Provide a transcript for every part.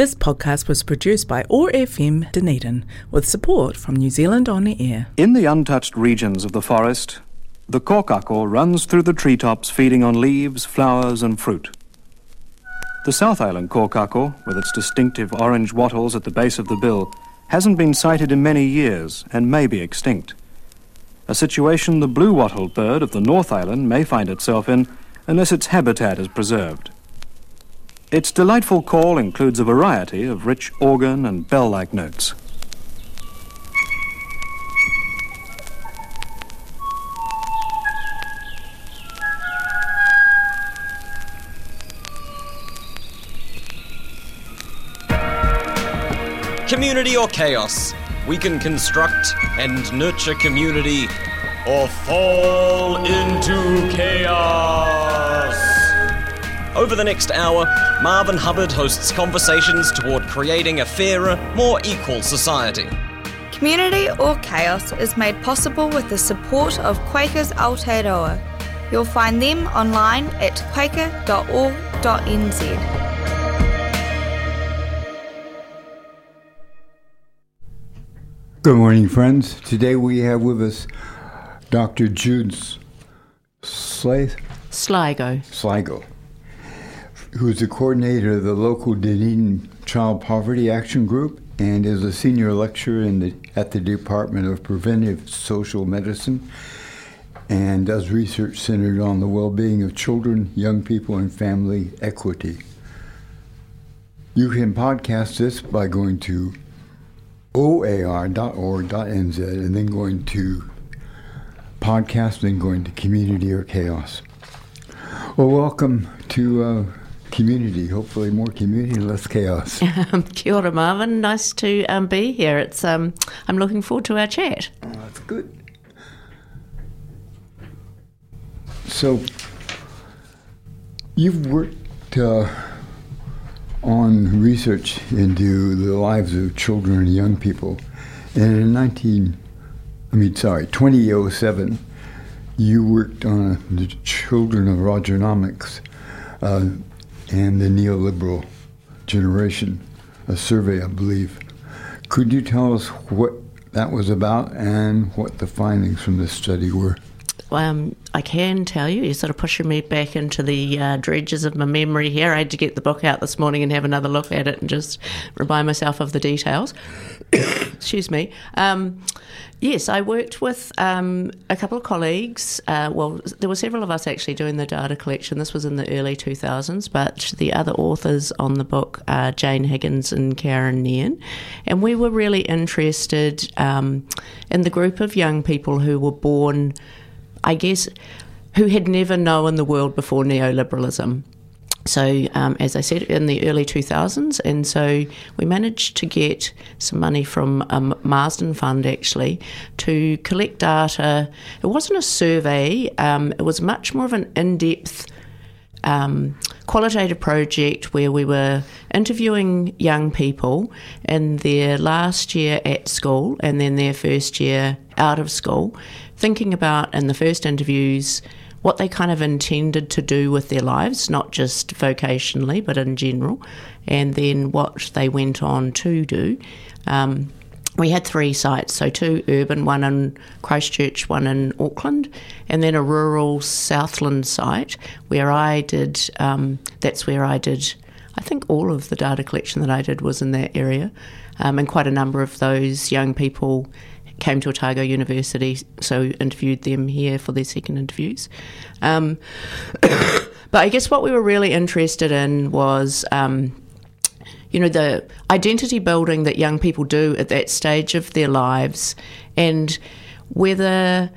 This podcast was produced by OAR FM Dunedin with support from New Zealand On the Air. In the untouched regions of the forest, the kōkako runs through the treetops feeding on leaves, flowers and fruit. The South Island kōkako, with its distinctive orange wattles at the base of the bill, hasn't been sighted in many years and may be extinct. A situation the blue-wattled bird of the North Island may find itself in unless its habitat is preserved. Its delightful call includes a variety of rich organ and bell-like notes. Community or chaos? We can construct and nurture community or fall into chaos. Over the next hour, Marvin Hubbard hosts conversations toward creating a fairer, more equal society. Community or Chaos is made possible with the support of Quakers Aotearoa. You'll find them online at quaker.org.nz. Good morning, friends. Today we have with us Dr. Jude Slaith Sligo. Sligo, who is the coordinator of the local Dunedin Child Poverty Action Group and is a senior lecturer the, at the Department of Preventive Social Medicine and does research centered on the well-being of children, young people, and family equity. You can podcast this by going to oar.org.nz and then going to podcast, then going to community or chaos. Well, welcome to uh, community. Hopefully, more community, less chaos. Um, kia ora, Marvin. Nice to um, be here. It's um, I'm looking forward to our chat. Oh, that's good. So, you've worked uh, on research into the lives of children and young people, and in 19, I mean, sorry, 2007, you worked on the children of Rogernomics uh, and the neoliberal generation, a survey, I believe. Could you tell us what that was about and what the findings from this study were? Um, I can tell you, you're sort of pushing me back into the uh, dredges of my memory here. I had to get the book out this morning and have another look at it and just remind myself of the details. Excuse me. Um, yes, I worked with um, a couple of colleagues. Uh, well, there were several of us actually doing the data collection. This was in the early 2000s, but the other authors on the book are Jane Higgins and Karen Nairn. And we were really interested um, in the group of young people who were born. I guess, who had never known the world before neoliberalism. So, um, as I said, in the early 2000s, and so we managed to get some money from um, Marsden Fund actually to collect data. It wasn't a survey, um, it was much more of an in depth um, qualitative project where we were interviewing young people in their last year at school and then their first year out of school, thinking about in the first interviews what they kind of intended to do with their lives, not just vocationally, but in general, and then what they went on to do. Um, we had three sites, so two urban, one in Christchurch, one in Auckland, and then a rural Southland site where I did, um, that's where I did, I think all of the data collection that I did was in that area. Um, and quite a number of those young people came to Otago University, so interviewed them here for their second interviews. Um, but I guess what we were really interested in was um, you know, the identity building that young people do at that stage of their lives, and whether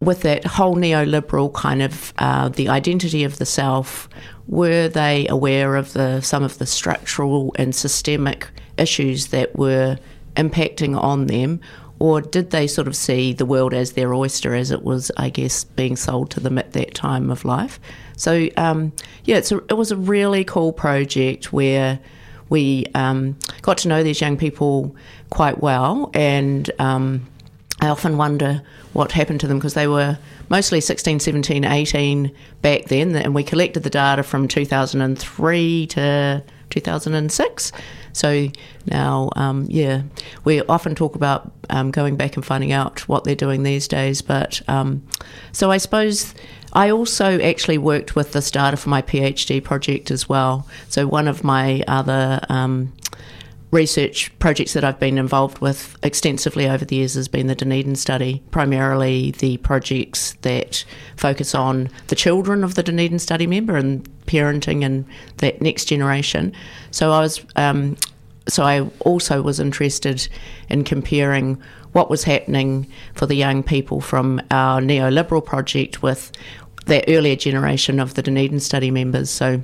with that whole neoliberal kind of uh, the identity of the self, were they aware of the some of the structural and systemic issues that were impacting on them, or did they sort of see the world as their oyster, as it was, I guess, being sold to them at that time of life? So, um, yeah, a, it was a really cool project where we um, got to know these young people quite well, and um, I often wonder what happened to them because they were mostly 16, 17, 18 back then, and we collected the data from 2003 to 2006. So now, um, yeah, we often talk about um, going back and finding out what they're doing these days. But um, so I suppose I also actually worked with the starter for my PhD project as well. So one of my other um, research projects that I've been involved with extensively over the years has been the Dunedin study, primarily the projects that focus on the children of the Dunedin study member and parenting and that next generation. So I was, um, so I also was interested in comparing what was happening for the young people from our neoliberal project with that earlier generation of the Dunedin study members. So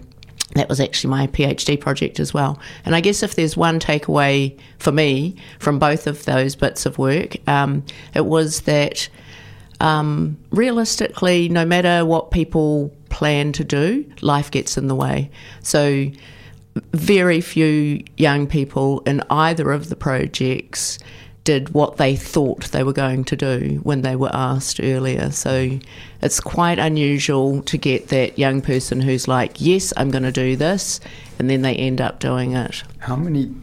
that was actually my PhD project as well. And I guess if there's one takeaway for me from both of those bits of work, um, it was that um, realistically, no matter what people plan to do, life gets in the way. So, very few young people in either of the projects did what they thought they were going to do when they were asked earlier. So it's quite unusual to get that young person who's like, yes, I'm going to do this, and then they end up doing it. How many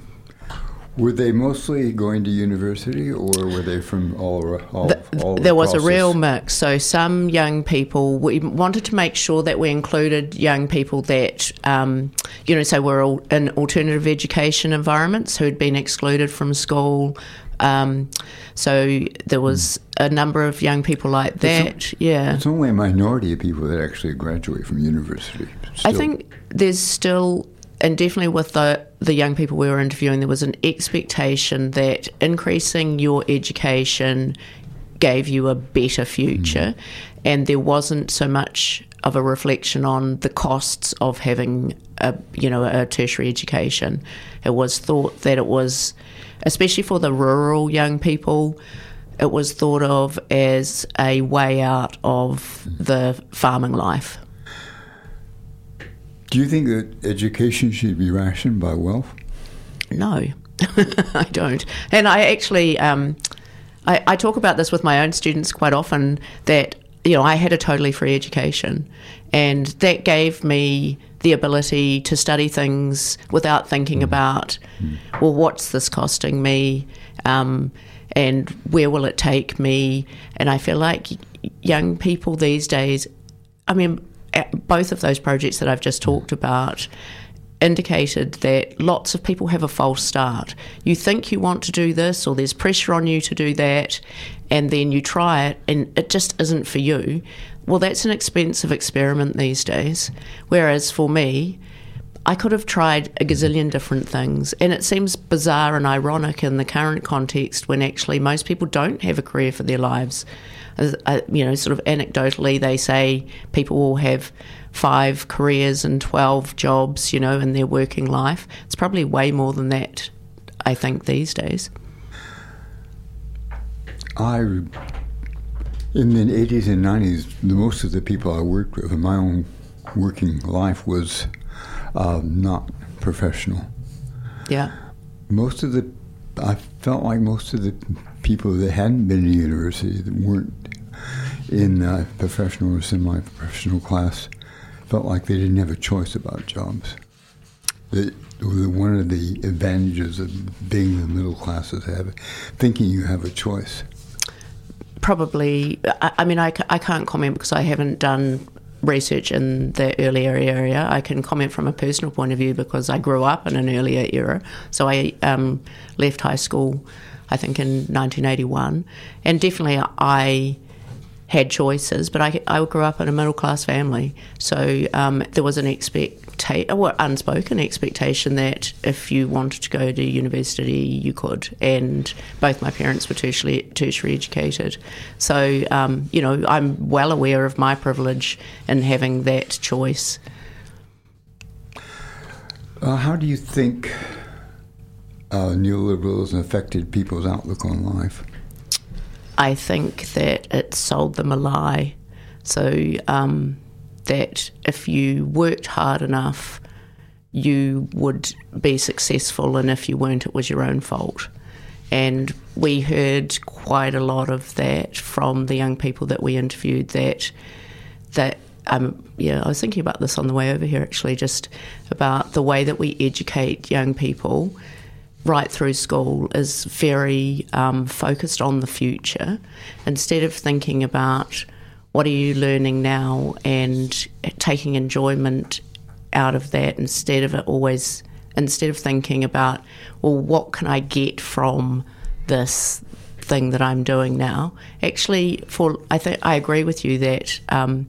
were they mostly going to university, or were they from all? all, the, all there was a real mix. So some young people, we wanted to make sure that we included young people that, um, you know, so were all in alternative education environments who had been excluded from school, um, so there was a number of young people like that. It's, yeah, it's only a minority of people that actually graduate from university. Still. I think there's still, and definitely with the the young people we were interviewing, there was an expectation that increasing your education gave you a better future, mm. and there wasn't so much of a reflection on the costs of having a you know a tertiary education. It was thought that it was especially for the rural young people, it was thought of as a way out of the farming life. Do you think that education should be rationed by wealth? No, I don't. And I actually, um, I, I talk about this with my own students quite often that, you know, I had a totally free education and that gave me the ability to study things without thinking mm. about, well, what's this costing me? Um, and where will it take me? And I feel like young people these days, I mean, both of those projects that I've just talked about indicated that lots of people have a false start. You think you want to do this, or there's pressure on you to do that, and then you try it, and it just isn't for you. Well, that's an expensive experiment these days. Whereas for me, I could have tried a gazillion different things. And it seems bizarre and ironic in the current context when actually most people don't have a career for their lives. Uh, you know, sort of anecdotally, they say people will have five careers and 12 jobs, you know, in their working life. It's probably way more than that, I think, these days. I in the 80s and 90s, the most of the people I worked with in my own working life was uh, not professional. Yeah. Most of the, I felt like most of the people that hadn't been to university, that weren't in uh, professional or semi-professional class, felt like they didn't have a choice about jobs. That one of the advantages of being in the middle class is have, thinking you have a choice probably, I, I mean, I, I can't comment because I haven't done research in the earlier area. I can comment from a personal point of view because I grew up in an earlier era. So I um, left high school, I think, in 1981. And definitely I had choices, but I, I grew up in a middle class family. So um, there was an expectation, or unspoken expectation that if you wanted to go to university, you could. And both my parents were tertiary, tertiary educated. So, um, you know, I'm well aware of my privilege in having that choice. Uh, how do you think uh, neoliberalism affected people's outlook on life? I think that it sold them a lie. So um, that if you worked hard enough, you would be successful, and if you weren't, it was your own fault. And we heard quite a lot of that from the young people that we interviewed. That that um, yeah, I was thinking about this on the way over here actually, just about the way that we educate young people right through school is very um, focused on the future. Instead of thinking about what are you learning now and taking enjoyment out of that instead of always instead of thinking about well what can I get from this thing that I'm doing now? Actually for I think I agree with you that um,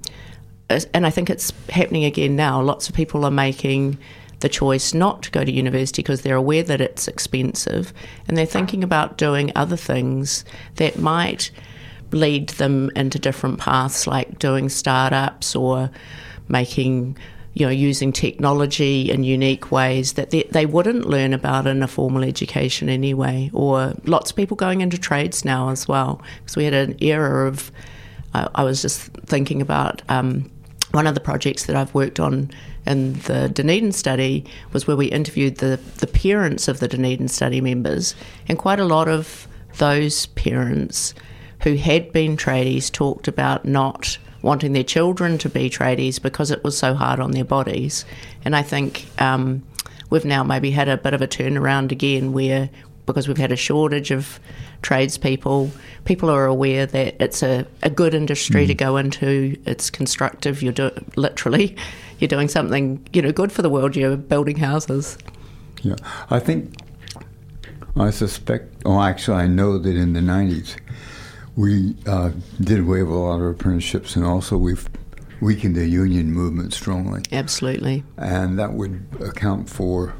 and I think it's happening again now. Lots of people are making the choice not to go to university because they're aware that it's expensive and they're thinking about doing other things that might lead them into different paths like doing startups or making you know using technology in unique ways that they, they wouldn't learn about in a formal education anyway or lots of people going into trades now as well. Because we had an era of I, I was just thinking about um, one of the projects that I've worked on in the Dunedin study was where we interviewed the, the parents of the Dunedin study members, and quite a lot of those parents who had been tradies talked about not wanting their children to be tradies because it was so hard on their bodies. And I think um, we've now maybe had a bit of a turnaround again where because we've had a shortage of tradespeople. People are aware that it's a, a good industry mm. to go into. It's constructive. You're do, literally you're doing something you know good for the world. You're building houses. Yeah, I think I suspect. Oh, actually, I know that in the '90s we uh, did away with a lot of apprenticeships, and also we've weakened the union movement strongly. Absolutely, and that would account for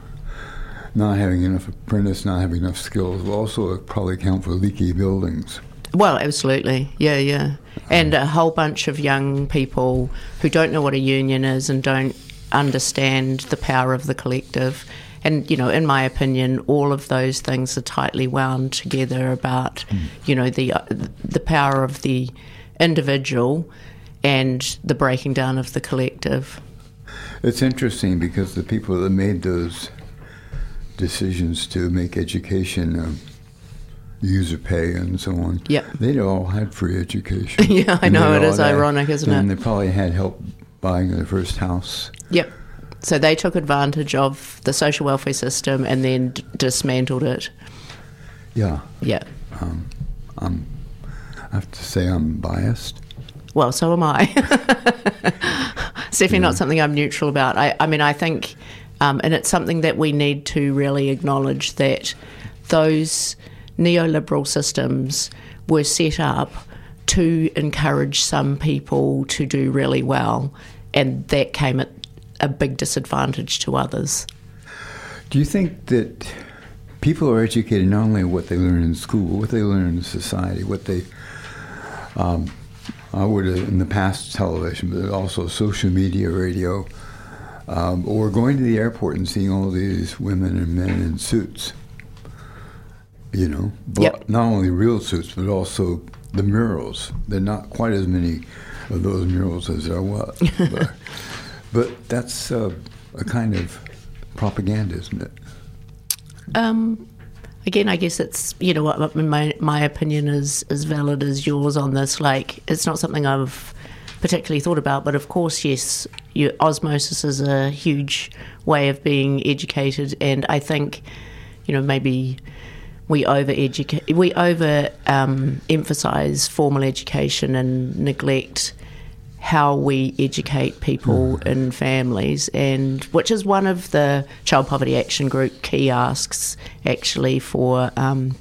not having enough apprentice, not having enough skills, will also probably account for leaky buildings. Well, absolutely. Yeah, yeah. And a whole bunch of young people who don't know what a union is and don't understand the power of the collective. And, you know, in my opinion, all of those things are tightly wound together about, mm. you know, the, uh, the power of the individual and the breaking down of the collective. It's interesting because the people that made those decisions to make education um, user pay and so on. Yeah, They'd all had free education. yeah, I know it is ironic, isn't and it? And they probably had help buying their first house. Yep. So they took advantage of the social welfare system and then d- dismantled it. Yeah. Yeah. Um, I'm, I have to say I'm biased. Well, so am I. it's definitely yeah. not something I'm neutral about. I, I mean, I think um, and it's something that we need to really acknowledge that those neoliberal systems were set up to encourage some people to do really well, and that came at a big disadvantage to others. Do you think that people are educated not only what they learn in school, what they learn in society, what they um, I would in the past television, but also social media, radio, um, or going to the airport and seeing all these women and men in suits. You know, yep. not only real suits, but also the murals. There are not quite as many of those murals as there was. but, but, that's uh, a kind of propaganda, isn't it? Um, again, I guess it's you know what my my opinion is as valid as yours on this. Like, it's not something I've particularly thought about. But of course, yes, you, osmosis is a huge way of being educated, and I think, you know, maybe we over educate, we over um, emphasize formal education and neglect how we educate people in families, and which is one of the Child Poverty Action Group key asks actually for. Um,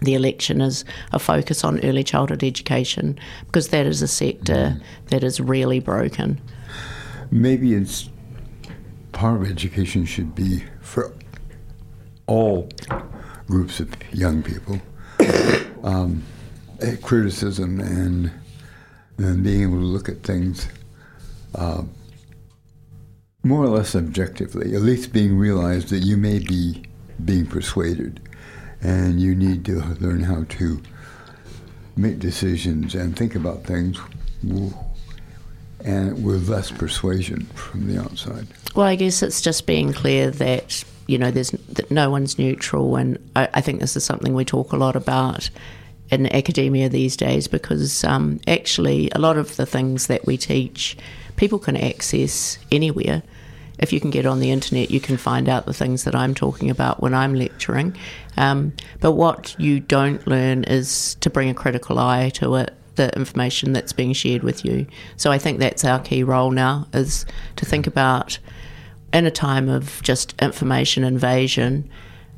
the election is a focus on early childhood education because that is a sector mm. that is really broken. Maybe it's part of education should be for all groups of young people. um, criticism and and being able to look at things uh, more or less objectively, at least being realized that you may be being persuaded and you need to learn how to make decisions and think about things and with less persuasion from the outside. Well, I guess it's just being clear that you know there's no one's neutral, and I, I think this is something we talk a lot about in academia these days because um, actually a lot of the things that we teach people can access anywhere. If you can get on the internet, you can find out the things that I'm talking about when I'm lecturing. Um, but what you don't learn is to bring a critical eye to it, the information that's being shared with you. So I think that's our key role now is to think about in a time of just information invasion,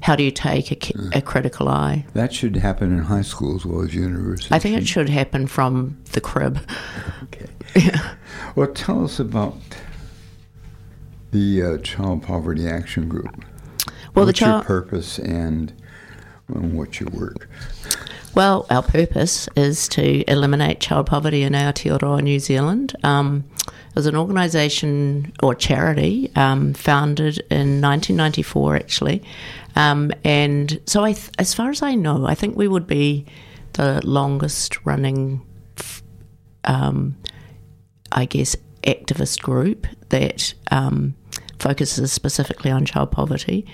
how do you take a, a, critical eye? That should happen in high school as well as universities. I think it should happen from the crib. okay. Yeah. Well, tell us about the uh, Child Poverty Action Group. Well, what's the child your purpose and, and what's your work? Well, our purpose is to eliminate child poverty in Aotearoa, New Zealand. Um, it was an organisation or charity um, founded in 1994, actually. Um, and so, th- as far as I know, I think we would be the longest running, um, I guess, activist group that um, focuses specifically on child poverty.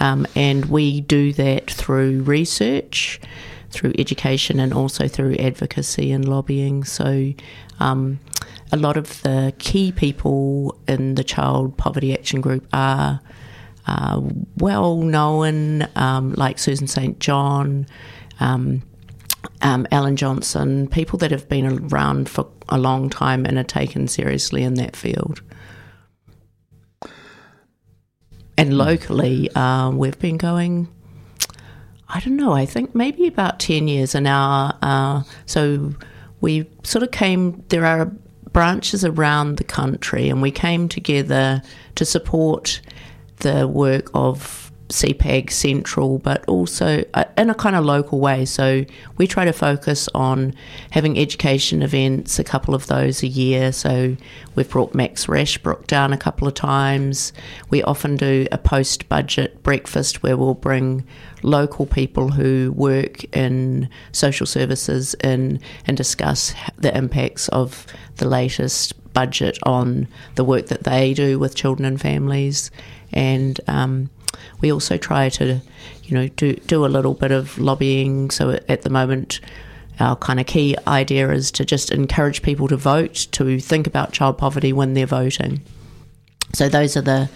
Um, and we do that through research through education and also through advocacy and lobbying. So, um, a lot of the key people in the Child Poverty Action Group are uh, well known, um, like Susan St. John, um, um, Alan Johnson, people that have been around for a long time and are taken seriously in that field. And locally, uh, we've been going I don't know, I think maybe about 10 years. And now, uh, so we sort of came, there are branches around the country, and we came together to support the work of CPAG Central, but also uh, in a kind of local way. So we try to focus on having education events, a couple of those a year. So we've brought Max Rashbrooke down a couple of times. We often do a post budget breakfast where we'll bring local people who work in social services in and discuss the impacts of the latest budget on the work that they do with children and families. And um, we also try to, you know, do do a little bit of lobbying. So at the moment, our kind of key idea is to just encourage people to vote, to think about child poverty when they're voting. So those are the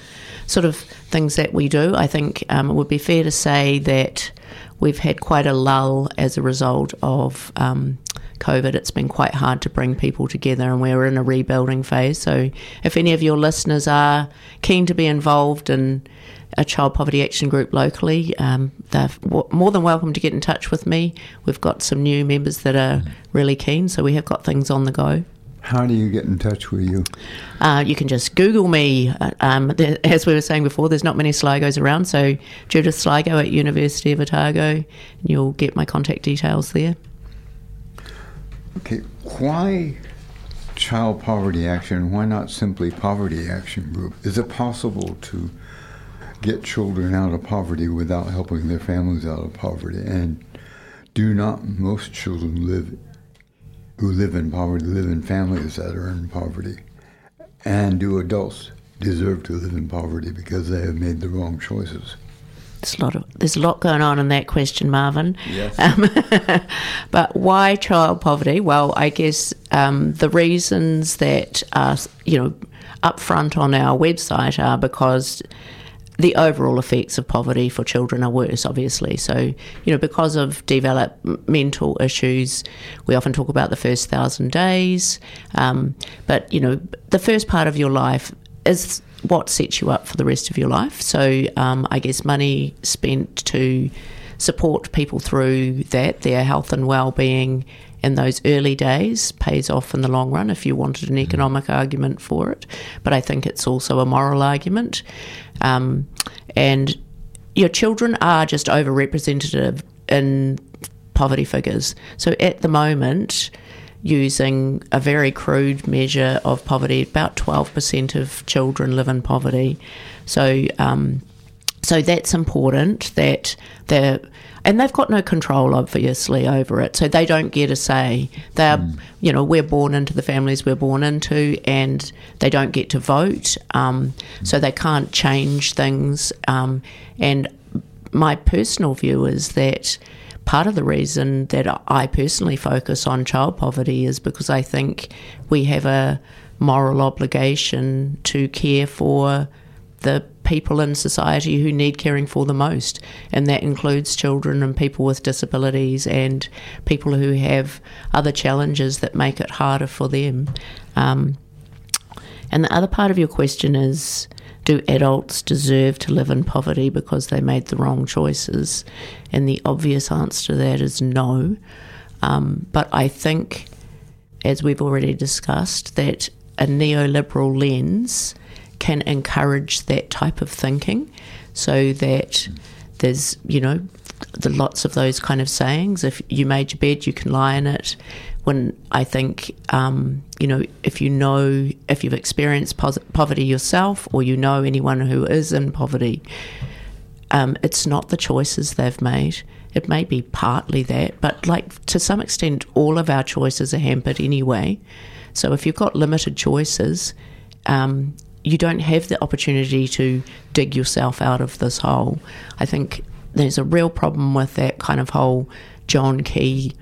sort of things that we do. I think um, it would be fair to say that we've had quite a lull as a result of um, COVID. It's been quite hard to bring people together, and we're in a rebuilding phase. So, if any of your listeners are keen to be involved in a child poverty action group locally, um, they're more than welcome to get in touch with me. We've got some new members that are really keen, so we have got things on the go. How do you get in touch with you? Uh, you can just Google me. Uh, um, as we were saying before, there's not many Sligos around, so Judith Sligo at University of Otago, and you'll get my contact details there. Okay, why child poverty action? Why not simply poverty action group? Is it possible to get children out of poverty without helping their families out of poverty? And do not most children live who live in poverty live in families that are in poverty? And do adults deserve to live in poverty because they have made the wrong choices? There's a lot of there's a lot going on in that question, Marvin. Yes. Um, but why child poverty? Well, I guess um, the reasons that are you know up front on our website are because the overall effects of poverty for children are worse, obviously. So, you know, because of developmental issues, we often talk about the first thousand days. Um, but, you know, the first part of your life is what sets you up for the rest of your life. So, um, I guess money spent to support people through that, their health and well-being in those early days pays off in the long run if you wanted an economic argument for it. But I think it's also a moral argument. Um, and your children are just overrepresented in poverty figures. So at the moment, using a very crude measure of poverty, about 12% of children live in poverty. So, um, so that's important that they're and they've got no control, obviously, over it. So they don't get a say. They're, mm. you know, we're born into the families we're born into, and they don't get to vote. Um, so they can't change things. Um, and my personal view is that part of the reason that I personally focus on child poverty is because I think we have a moral obligation to care for the people in society who need caring for the most. And that includes children and people with disabilities and people who have other challenges that make it harder for them. Um, and the other part of your question is do adults deserve to live in poverty because they made the wrong choices? And the obvious answer to that is no. Um, but I think, as we've already discussed, that a neoliberal lens can encourage that type of thinking so that there's, you know, the lots of those kind of sayings. If you made your bed, you can lie in it. When I think, um, you know, if you know, if you've experienced pos- poverty yourself or you know anyone who is in poverty, um, it's not the choices they've made. It may be partly that, but like to some extent, all of our choices are hampered anyway. So if you've got limited choices, um, you don't have the opportunity to dig yourself out of this hole. I think there's a real problem with that kind of whole John Key.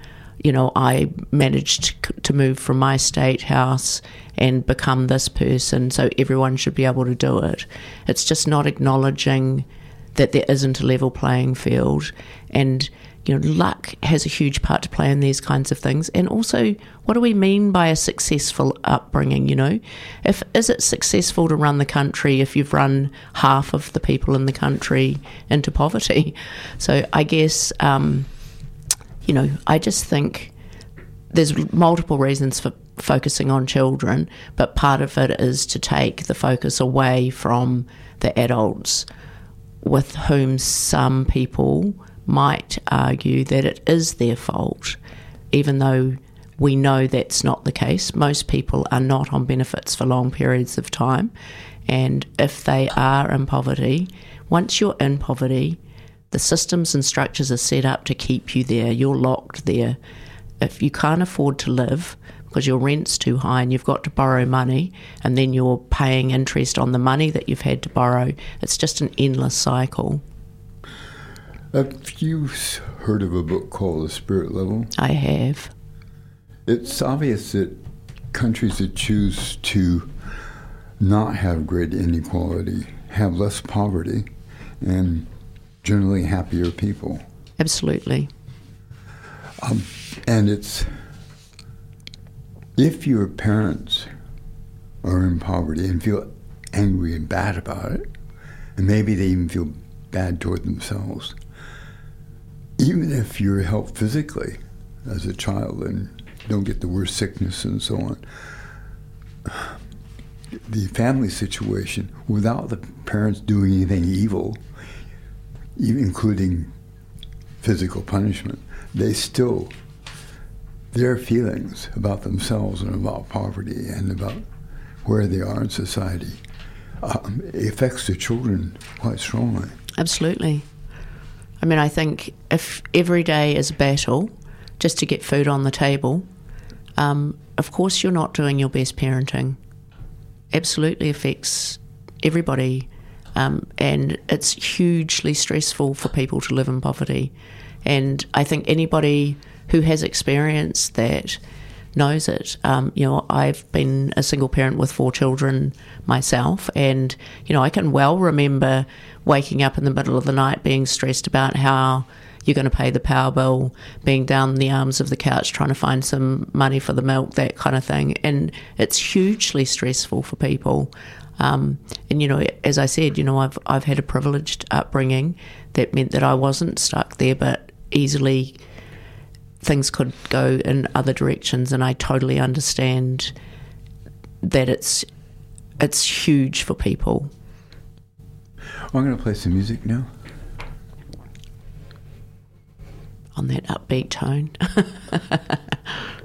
You know, I managed to move from my state house and become this person, so everyone should be able to do it. It's just not acknowledging that there isn't a level playing field and you know, luck has a huge part to play in these kinds of things. And also, what do we mean by a successful upbringing? You know, if is it successful to run the country if you've run half of the people in the country into poverty? So I guess, um, you know, I just think there's multiple reasons for focusing on children, but part of it is to take the focus away from the adults with whom some people might argue that it is their fault, even though we know that's not the case. Most people are not on benefits for long periods of time. And if they are in poverty, once you're in poverty, the systems and structures are set up to keep you there. You're locked there. If you can't afford to live because your rent's too high and you've got to borrow money and then you're paying interest on the money that you've had to borrow, it's just an endless cycle. Have you heard of a book called The Spirit Level? I have. It's obvious that countries that choose to not have great inequality have less poverty and generally happier people. Absolutely. Um, and it's if your parents are in poverty and feel angry and bad about it, and maybe they even feel bad toward themselves, even if you're helped physically as a child and don't get the worst sickness and so on, the family situation without the parents doing anything evil, even including physical punishment, they still their feelings about themselves and about poverty and about where they are in society um, affects the children quite strongly. Absolutely. I mean, I think if every day is a battle just to get food on the table, um, of course you're not doing your best parenting. Absolutely affects everybody, um, and it's hugely stressful for people to live in poverty. And I think anybody who has experienced that knows it. Um, you know, I've been a single parent with four children myself, and you know, I can well remember waking up in the middle of the night being stressed about how you're going to pay the power bill, being down the arms of the couch trying to find some money for the milk, that kind of thing. And it's hugely stressful for people. Um, and you know, as I said, you know, I've I've had a privileged upbringing that meant that I wasn't stuck there, but easily things could go in other directions. And I totally understand that it's it's huge for people. I'm going to play some music now. On that upbeat tone.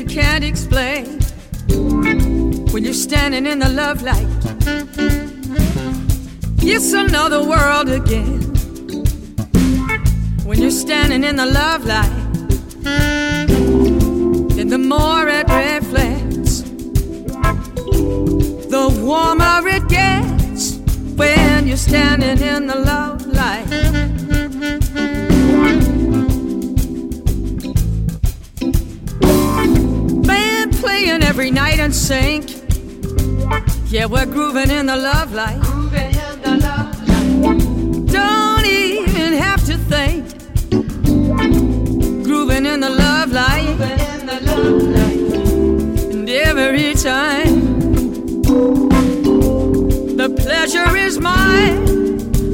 you can't explain. when you're standing in the love light. It's another world again when you're standing in the love light. And the more it reflects, the warmer it gets when you're standing in the love and sync. Yeah, we're grooving in the love light. Don't even have to think. Grooving in the love light. And every time the pleasure is mine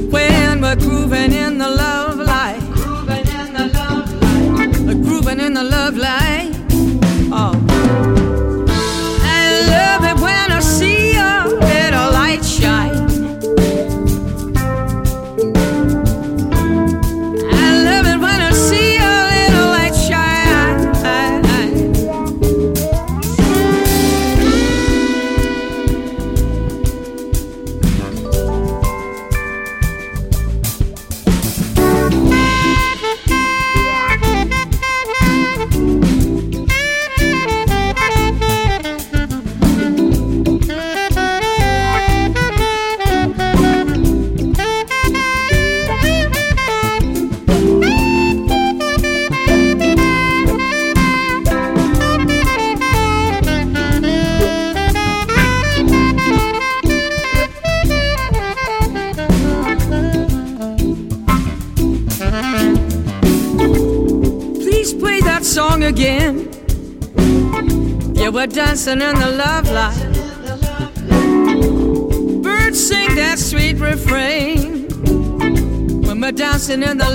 when we're grooving in the love light. Grooving in the love light. Grooving in the love light. Dancing in the love light. Birds sing that sweet refrain when we're dancing in the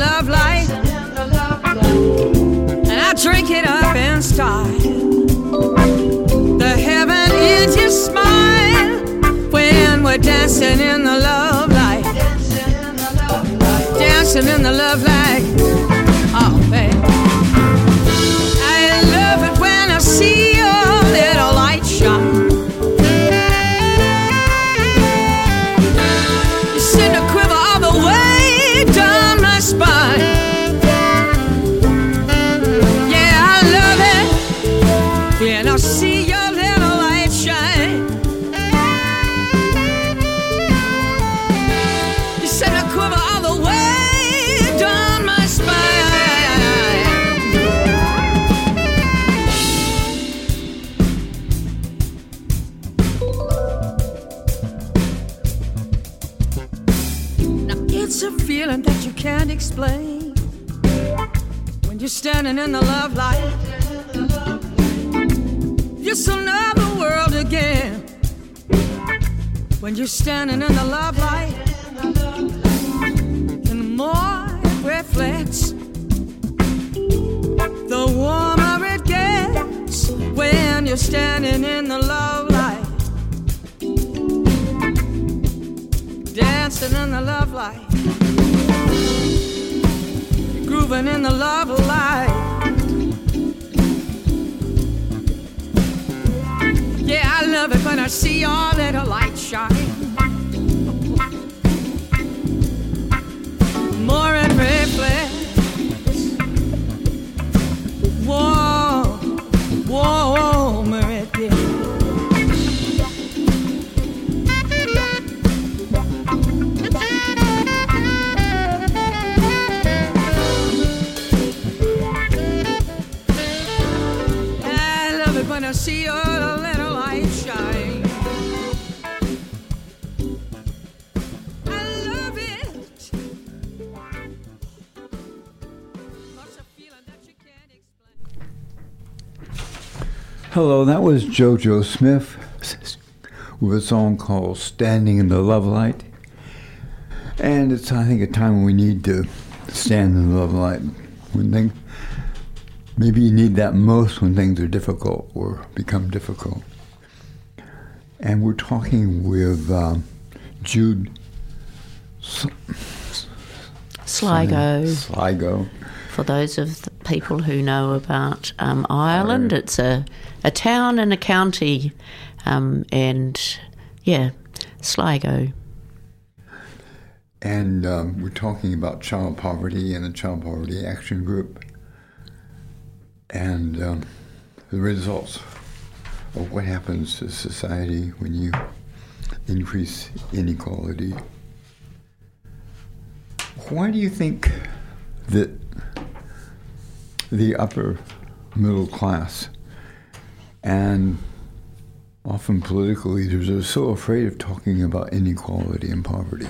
can't explain when you're standing in the love light. It's another world again when you're standing in the love light. And the more it reflects, the warmer it gets when you're standing in the love light. Dancing in the love light. Grooving in the love of light. Yeah, I love it when I see your little light shine. More Hello, that was JoJo Smith with a song called Standing in the Love Light. And it's, I think, a time when we need to stand in the love light. When things, maybe you need that most when things are difficult or become difficult. And we're talking with um, Jude Sligo. Sligo. For those of people who know about um, Ireland, it's a, a town and a county Um, and yeah, Sligo. And um, we're talking about child poverty and the Child Poverty Action Group and um, the results of what happens to society when you increase inequality. Why do you think that the upper middle class and often political leaders are so afraid of talking about inequality and poverty?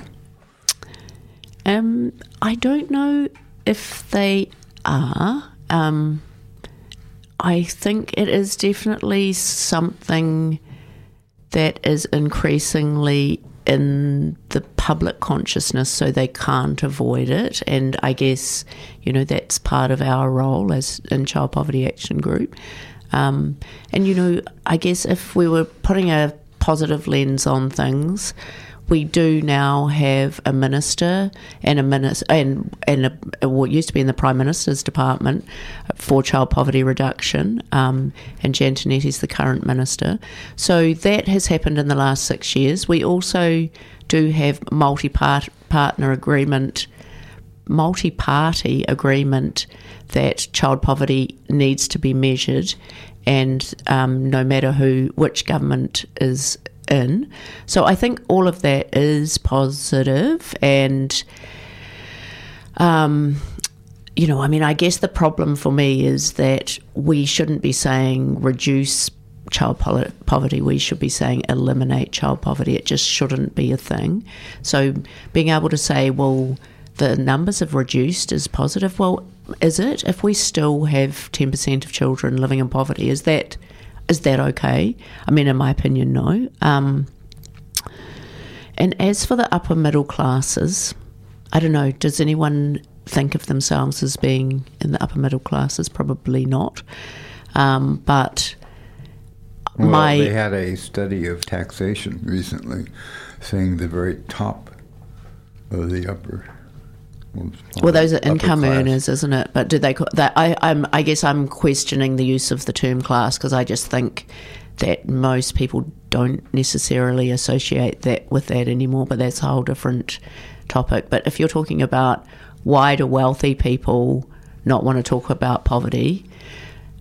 Um, I don't know if they are. Um, I think it is definitely something that is increasingly in the public consciousness so they can't avoid it. And i guess you know that's part of our role as in child poverty action group. Um, and you know i guess if we were putting a positive lens on things we do now have a minister and a minister and and a, what used to be in the prime minister's department for child poverty reduction. Um, and Jan Tinetti is the current minister. So that has happened in the last six years. We also do have multi partner agreement, multi party agreement that child poverty needs to be measured and um, no matter who which government is in. So I think all of that is positive and um, you know, I mean, I guess the problem for me is that we shouldn't be saying reduce child poverty. We should be saying eliminate child poverty. It just shouldn't be a thing. So being able to say, well, the numbers have reduced is positive. Well, is it? If we still have 10% of children living in poverty, is that is that okay? I mean, in my opinion, no. Um, and as for the upper middle classes, I don't know, does anyone think of themselves as being in the upper middle classes? Probably not. Um, but well, my. They had a study of taxation recently saying the very top of the upper Mm. well, those are income earners, isn't it? But do they? That I, I'm. I guess I'm questioning the use of the term class because I just think that most people don't necessarily associate that with that anymore. But that's a whole different topic. But if you're talking about why do wealthy people not want to talk about poverty?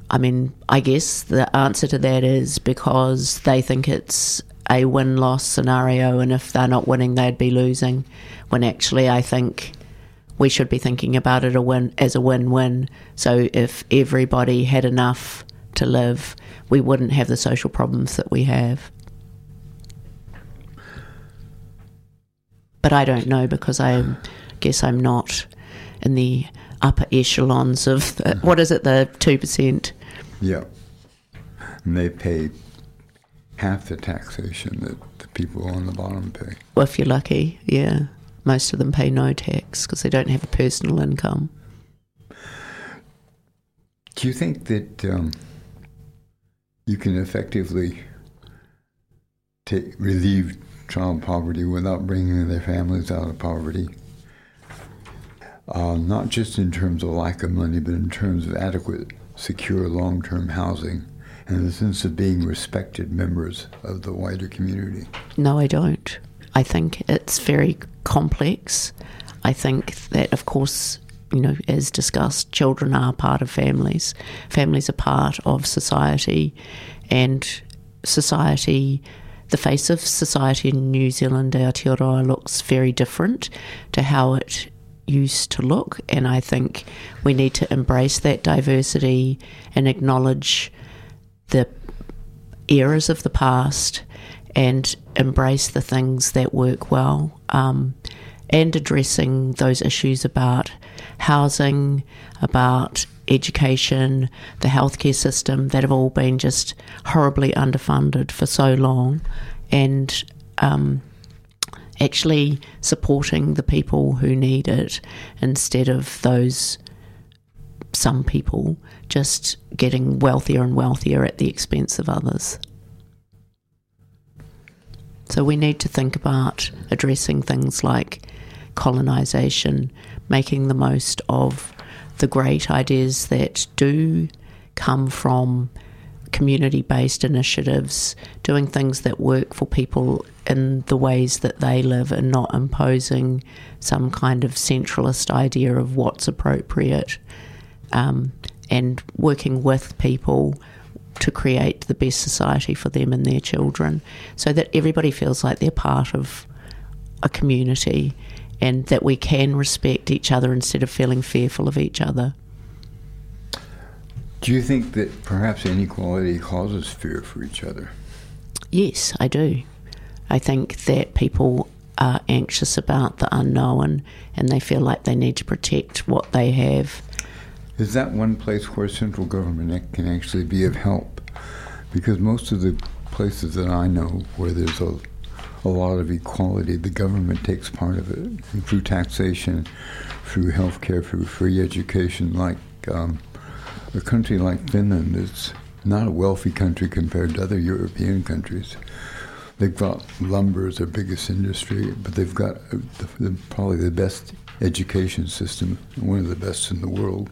I mean, I guess the answer to that is because they think it's a win loss scenario, and if they're not winning, they'd be losing. When actually, I think we should be thinking about it a win, as a win-win. So if everybody had enough to live, we wouldn't have the social problems that we have. But I don't know because I guess I'm not in the upper echelons of the, what is it, the two percent? Yeah, and they pay half the taxation that the people on the bottom pay. Well, if you're lucky, yeah. Most of them pay no tax because they don't have a personal income. Do you think that um, you can effectively take, relieve child poverty without bringing their families out of poverty? Uh, not just in terms of lack of money, but in terms of adequate, secure, long term housing and the sense of being respected members of the wider community? No, I don't. I think it's very complex. I think that, of course, you know, as discussed, children are part of families. Families are part of society, and society, the face of society in New Zealand, Aotearoa, looks very different to how it used to look. And I think we need to embrace that diversity and acknowledge the eras of the past and embrace the things that work well um, and addressing those issues about housing, about education, the healthcare system that have all been just horribly underfunded for so long, and um, actually supporting the people who need it instead of those some people just getting wealthier and wealthier at the expense of others. So we need to think about addressing things like colonisation, making the most of the great ideas that do come from community based initiatives, doing things that work for people in the ways that they live and not imposing some kind of centralist idea of what's appropriate, um, and working with people to create the best society for them and their children so that everybody feels like they're part of a community and that we can respect each other instead of feeling fearful of each other. Do you think that perhaps inequality causes fear for each other? Yes, I do. I think that people are anxious about the unknown and they feel like they need to protect what they have. Is that one place where central government can actually be of help? Because most of the places that I know where there's a, a lot of equality, the government takes part of it through taxation, through health care, through free education, like um, a country like Finland it's not a wealthy country compared to other European countries. They've got lumber as their biggest industry, but they've got uh, the, the, probably the best education system, one of the best in the world.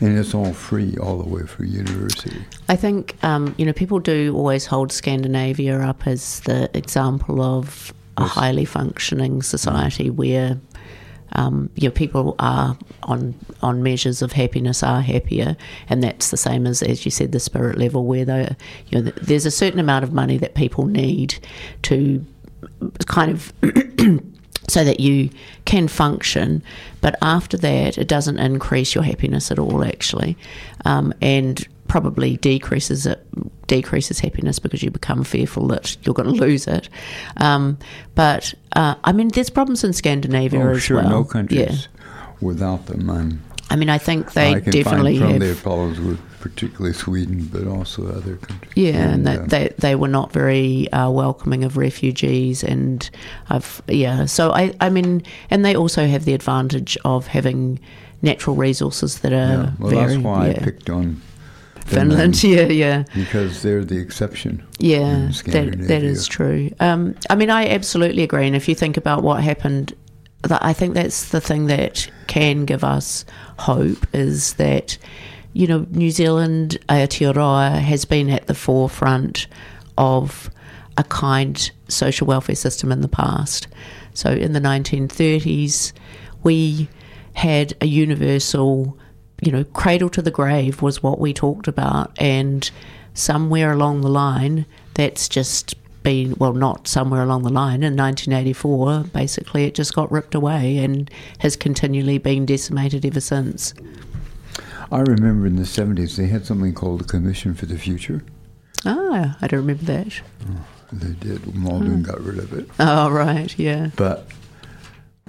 And it's all free all the way through university. I think, um, you know, people do always hold Scandinavia up as the example of a Yes. highly functioning society where um, you know, people are on on measures of happiness are happier, and that's the same as as you said the spirit level where they you know there's a certain amount of money that people need to kind of so that you can function, but after that it doesn't increase your happiness at all actually, um, and probably decreases it decreases happiness because you become fearful that you're going to lose it. Um, but uh, I mean, there's problems in Scandinavia Oh, as sure, well. no Yeah. countries without them. I'm, I mean, I think they I can definitely have. their problems with particularly Sweden, but also other countries. Yeah, and, that they they were not very uh, welcoming of refugees, and I've yeah. So I I mean, and they also have the advantage of having natural resources that are yeah. Well, very that's why yeah. I picked on Finland. Yeah, yeah. because they're the exception. Yeah, that, that is true. Um, I mean, I absolutely agree. And if you think about what happened, I think that's the thing that can give us hope is that, you know, New Zealand, Aotearoa, has been at the forefront of a kind social welfare system in the past. So in the 1930s, we had a universal you know, cradle to the grave was what we talked about, and somewhere along the line, that's just been well, not somewhere along the line. In 1984, basically, it just got ripped away and has continually been decimated ever since. I remember in the 70s they had something called the Commission for the Future. Ah, I don't remember that. They did. Muldoon got rid of it. Oh, right, yeah. But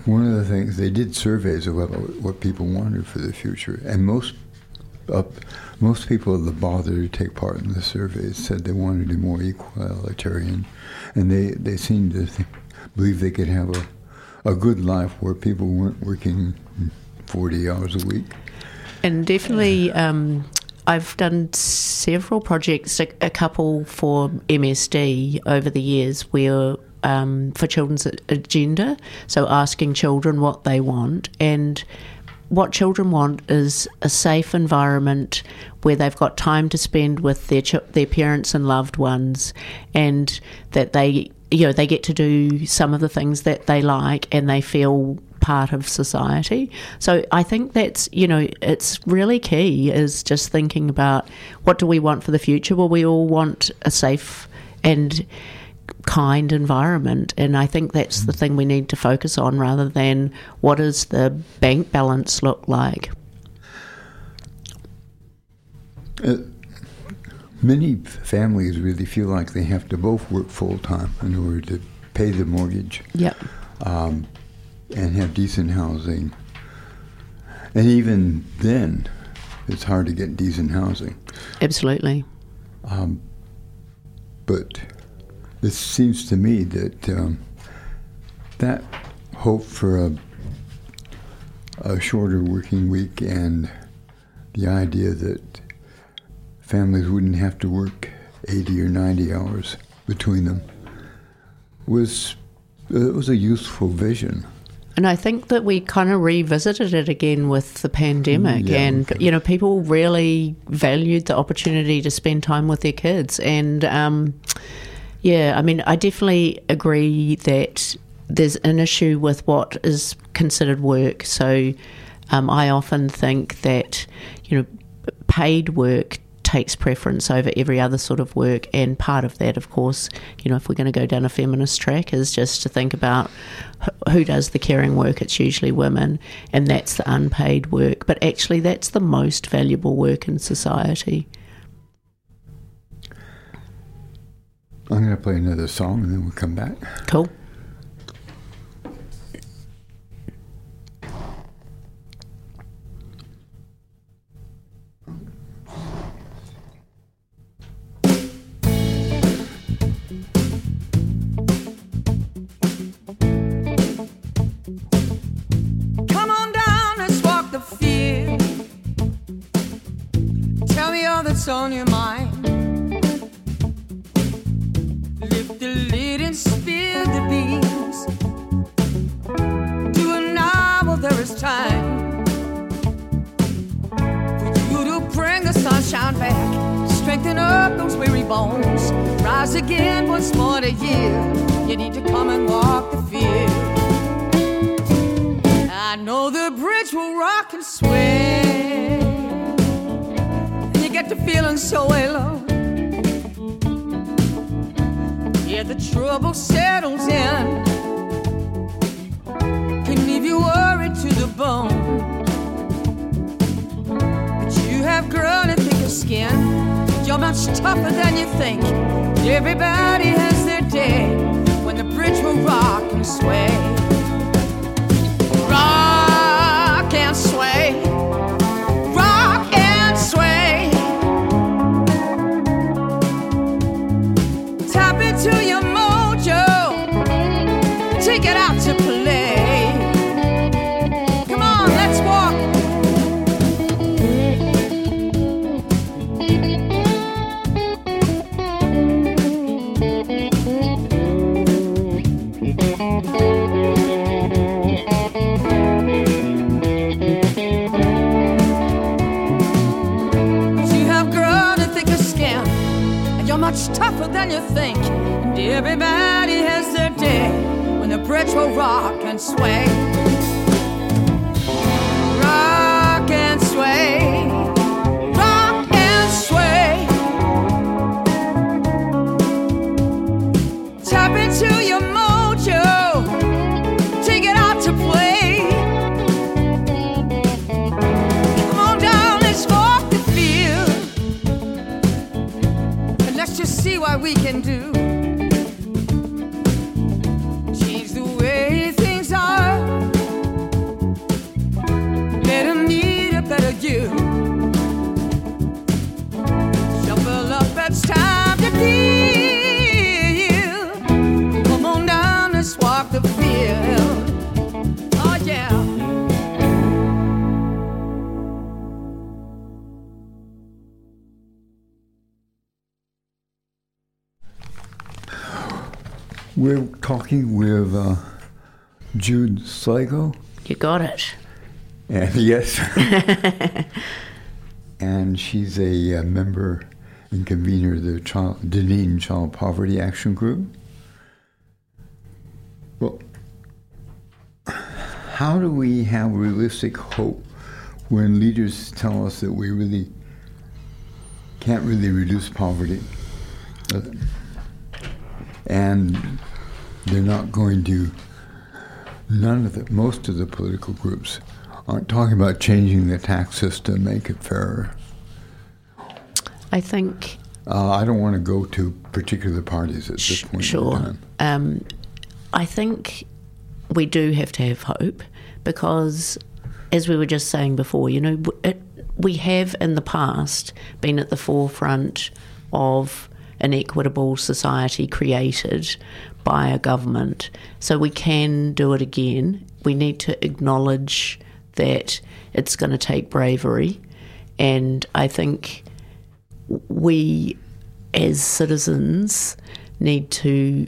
one of the things they did surveys of what, what people wanted for the future, and most up most people that bothered to take part in the surveys said they wanted to be more equalitarian, and they they seemed to think, believe they could have a a good life where people weren't working forty hours a week. And definitely, um, I've done several projects, a, a couple for MSD over the years, where um, for children's agenda, so asking children what they want and. What children want is a safe environment where they've got time to spend with their ch- their parents and loved ones, and that they you know they get to do some of the things that they like, and they feel part of society. So I think that's you know it's really key is just thinking about what do we want for the future. Well, we all want a safe and kind environment, and I think that's the thing we need to focus on rather than what does the bank balance look like. Uh, many families really feel like they have to both work full time in order to pay the mortgage Yep. um, and have decent housing. And even then, it's hard to get decent housing. Absolutely. Um, but it seems to me that um, that hope for a, a shorter working week and the idea that families wouldn't have to work 80 or 90 hours between them was it was a useful vision. And I think that we kind of revisited it again with the pandemic, Yeah, and okay. you know, people really valued the opportunity to spend time with their kids. And um, yeah, I mean, I definitely agree that there's an issue with what is considered work. So um, I often think that you know, paid work takes preference over every other sort of work and part of that of course you know if we're going to go down a feminist track is just to think about who does the caring work. It's usually women and that's the unpaid work but actually that's the most valuable work in society. I'm going to play another song and then we'll come back. cool That's on your mind. Lift the lid and spill the beans. Do now while there is time. For you to bring the sunshine back. Strengthen up those weary bones. Rise again once more to yield. You need to come and walk the field. I know the bridge will rock and sway. Get to feeling so alone. Yeah, the trouble settles in. Can leave you worried to the bone. But you have grown a thicker skin. You're much tougher than you think. Everybody has their day when the bridge will rock and sway everybody has their day when the bridge will rock and sway. Rock and sway. Rock and sway. Tap into your mojo. Take it out to play. Come on down, let's walk the field. And let's just see what we can talking with uh, Jude Sligo. you got it And yes. and she's a uh, member and convener of the Child, Dunedin Child Poverty Action Group. Well, how do we have realistic hope when leaders tell us that we really can't really reduce poverty? Uh, and they're not going to none of the most of the political groups aren't talking about changing the tax system, make it fairer. i think Uh, I don't want to go to particular parties at this point in Sure. time. Um, I think we do have to have hope because, as we were just saying before, you know, it, we have in the past been at the forefront of an equitable society created by a government. So we can do it again. We need to acknowledge that it's going to take bravery. And I think we as citizens need to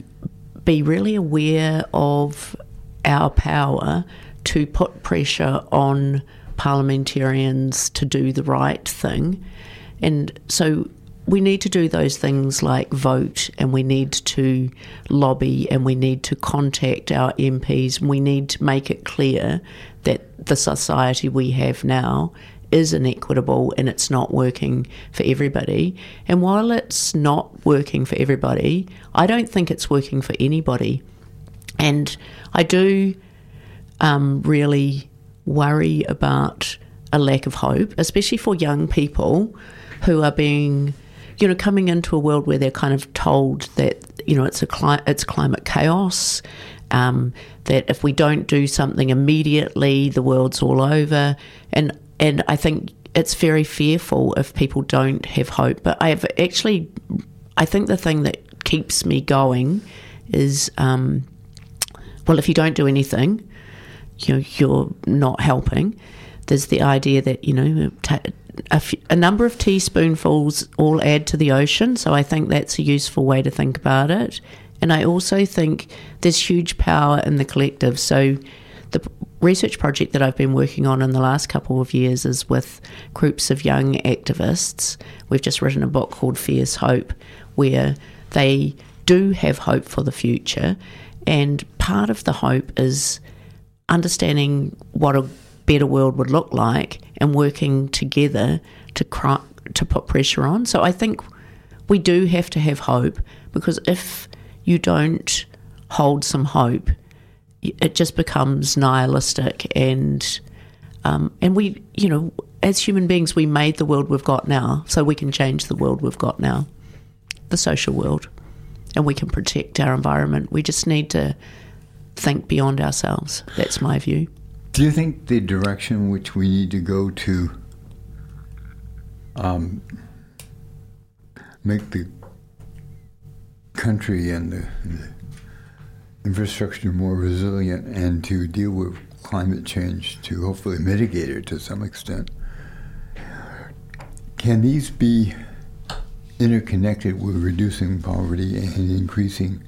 be really aware of our power to put pressure on parliamentarians to do the right thing. And so we need to do those things like vote and we need to lobby and we need to contact our MPs. We need to make it clear that the society we have now is inequitable and it's not working for everybody. And while it's not working for everybody, I don't think it's working for anybody. And I do um, really worry about a lack of hope, especially for young people who are being you know, coming into a world where they're kind of told that you know it's a cli- it's climate chaos, um, that if we don't do something immediately, the world's all over, and and I think it's very fearful if people don't have hope. But I have actually, I think the thing that keeps me going is, um, well, if you don't do anything, you know, you're not helping. There's the idea that you know. T- a, number of teaspoonfuls all add to the ocean, so I think that's a useful way to think about it. And I also think there's huge power in the collective. So the research project that I've been working on in the last couple of years is with groups of young activists. We've just written a book called Fierce Hope, where they do have hope for the future. And part of the hope is understanding what a better world would look like and working together to cry, to put pressure on. So I think we do have to have hope because if you don't hold some hope, it just becomes nihilistic and um, and we you know as human beings we made the world we've got now so we can change the world we've got now the social world and we can protect our environment. We just need to think beyond ourselves. That's my view do you think the direction which we need to go to um, make the country and the, the, infrastructure more resilient and to deal with climate change to hopefully mitigate it to some extent? Can these be interconnected with reducing poverty and increasing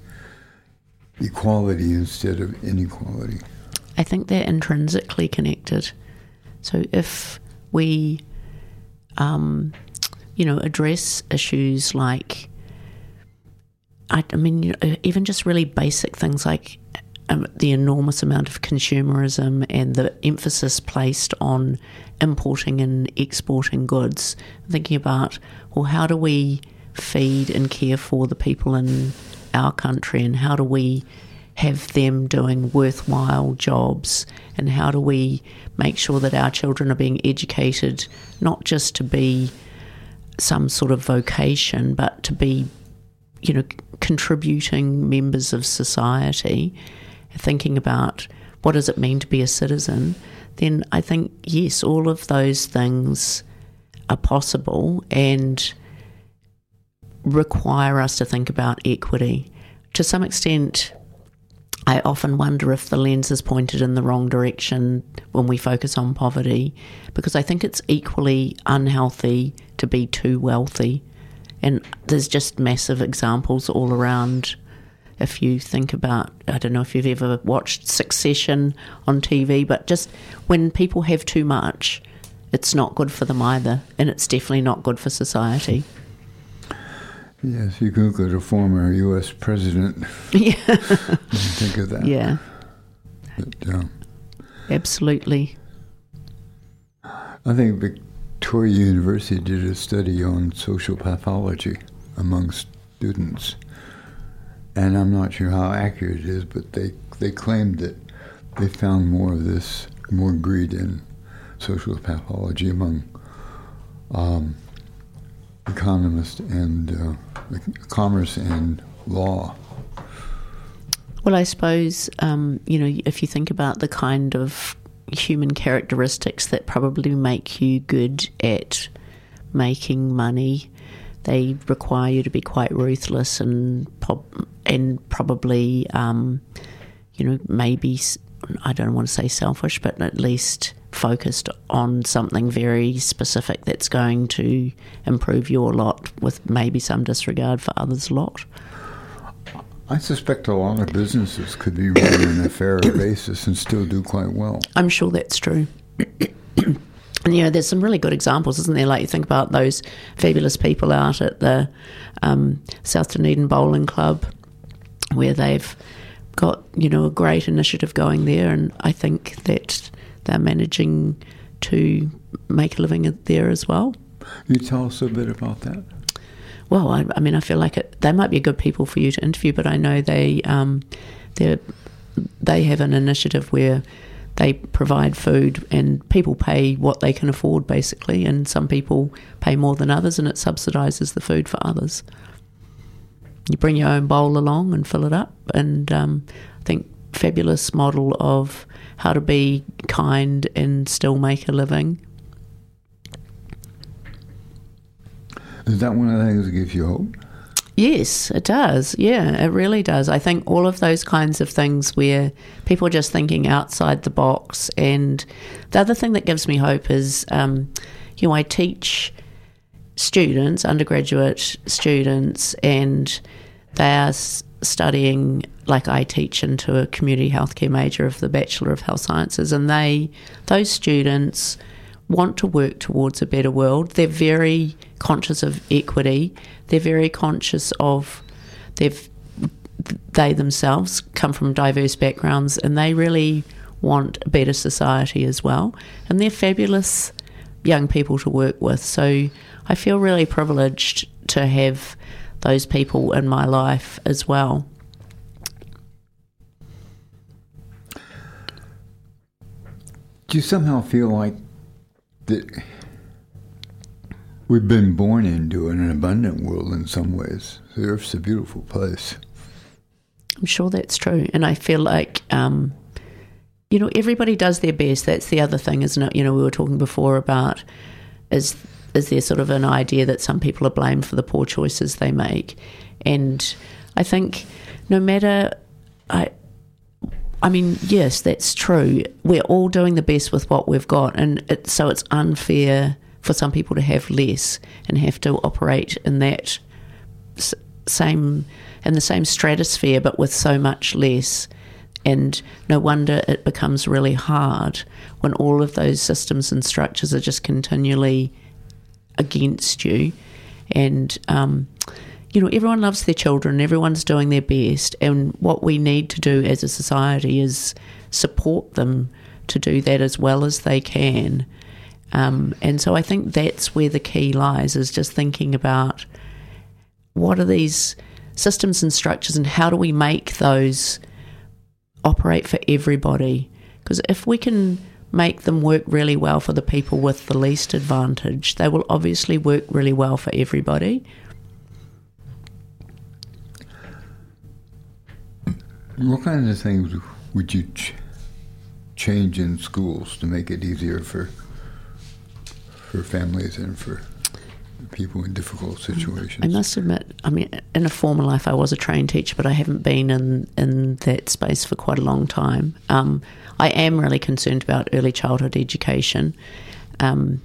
equality instead of inequality? I think they're intrinsically connected. So if we, um, you know, address issues like, I, I mean, you know, even just really basic things like um, the enormous amount of consumerism and the emphasis placed on importing and exporting goods, thinking about, well, how do we feed and care for the people in our country and how do we have them doing worthwhile jobs? And how do we make sure that our children are being educated not just to be some sort of vocation but to be you know contributing members of society? Thinking about what does it mean to be a citizen? Then i think yes all of those things are possible and require us to think about equity. To some extent I often wonder if the lens is pointed in the wrong direction when we focus on poverty, because I think it's equally unhealthy to be too wealthy. And there's just massive examples all around. If you think about, I don't know if you've ever watched Succession on TV, but just when people have too much, it's not good for them either, and it's definitely not good for society. Yes, you Google a former U.S. president. Yeah. think of that. Yeah. But, um, Absolutely. I think Victoria University did a study on social pathology among students, and I'm not sure how accurate it is, but they they claimed that they found more of this, more greed in social pathology among um, economists and uh, commerce and law. Well, I suppose, um, you know, if you think about the kind of human characteristics that probably make you good at making money, they require you to be quite ruthless and and probably, um, you know, maybe I don't want to say selfish, but at least focused on something very specific that's going to improve your lot with maybe some disregard for others' lot? I suspect a lot of businesses could be run on a fair basis and still do quite well. I'm sure that's true. and you know, there's some really good examples, isn't there? Like you think about those fabulous people out at the um, South Dunedin Bowling Club, where they've got you know a great initiative going there, and I think that they're managing to make a living there as well. You tell us a bit about that. Well, I, I mean, I feel like it, they might be good people for you to interview, but I know they um, they they have an initiative where they provide food and people pay what they can afford, basically, and some people pay more than others, and it subsidises the food for others. You bring your own bowl along and fill it up, and um, I think fabulous model of how to be kind and still make a living. Is that one of the things that gives you hope? Yes, it does. Yeah, it really does. I think all of those kinds of things where people are just thinking outside the box. And the other thing that gives me hope is, um, you know, I teach students, undergraduate students, and they are studying, like I teach into a community healthcare major of the Bachelor of Health Sciences, and they, those students, want to work towards a better world. They're very conscious of equity. They're very conscious of they've they themselves come from diverse backgrounds and they really want a better society as well. And they're fabulous young people to work with. So I feel really privileged to have those people in my life as well. Do you somehow feel like that we've been born into an abundant world in some ways? The Earth's a beautiful place. I'm sure that's true. And I feel like, um, you know, everybody does their best. That's the other thing, isn't it? You know, we were talking before about is is there sort of an idea that some people are blamed for the poor choices they make? And I think no matter I I mean, yes, that's true. We're all doing the best with what we've got, and it, so it's unfair for some people to have less and have to operate in that same in the same stratosphere, but with so much less. And no wonder it becomes really hard when all of those systems and structures are just continually against you. And um, you know, everyone loves their children, everyone's doing their best, and what we need to do as a society is support them to do that as well as they can. Um, and so I think that's where the key lies is just thinking about what are these systems and structures and how do we make those operate for everybody? Because if we can make them work really well for the people with the least advantage, they will obviously work really well for everybody. What kinds of things would you ch- change in schools to make it easier for for families and for people in difficult situations? I must admit, I mean, in a former life, I was a trained teacher, but I haven't been in in that space for quite a long time. Um, I am really concerned about early childhood education. Um,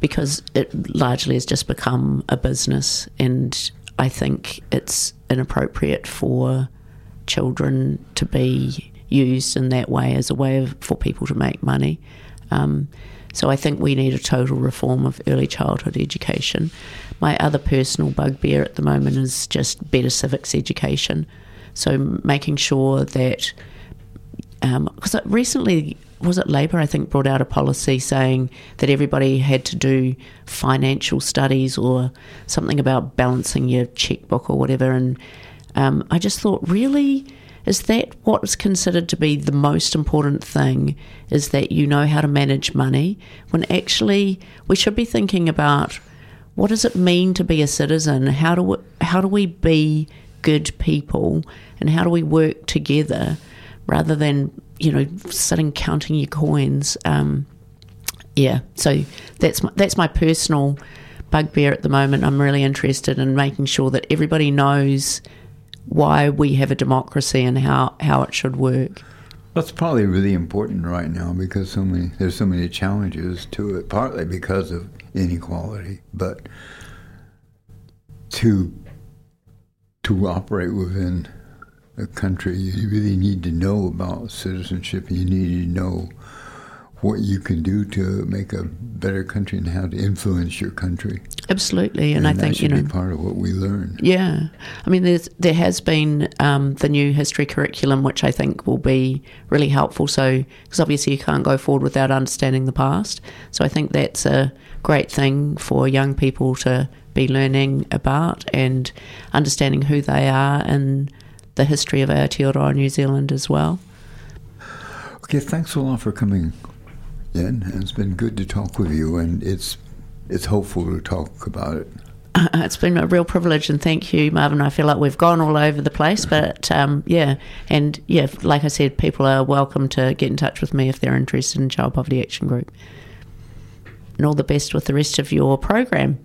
because it largely has just become a business, and I think it's inappropriate for children to be used in that way as a way of, for people to make money. Um, so I think we need a total reform of early childhood education. My other personal bugbear at the moment is just better civics education. So making sure that, because um, recently was it Labour? I think brought out a policy saying that everybody had to do financial studies or something about balancing your checkbook or whatever, and um, I just thought, really? Is that what's considered to be the most important thing? Is that you know how to manage money? When actually we should be thinking about what does it mean to be a citizen? How do we, how do we be good people? And how do we work together rather than you know sitting counting your coins? Um, yeah, so that's my, that's my personal bugbear at the moment. I'm really interested in making sure that everybody knows why we have a democracy and how, how it should work. That's probably really important right now because so many there's so many challenges to it. Partly because of inequality, but to to operate within a country, you really need to know about citizenship. You need to know what you can do to make a better country and how to influence your country. Absolutely, and, And, I that think should you know. be part of what we learn. Yeah, I mean, there's there has been um, the new history curriculum, which I think will be really helpful. So, because obviously you can't go forward without understanding the past. So, I think that's a great thing for young people to be learning about and understanding who they are and the history of Aotearoa New Zealand as well. Okay, thanks a lot for coming in. It's been good to talk with you, and it's it's hopeful to talk about it. Uh, it's been a real privilege, and thank you, Marvin. I feel like we've gone all over the place, but um, yeah, and yeah, like I said, people are welcome to get in touch with me if they're interested in Child Poverty Action Group. And all the best with the rest of your program.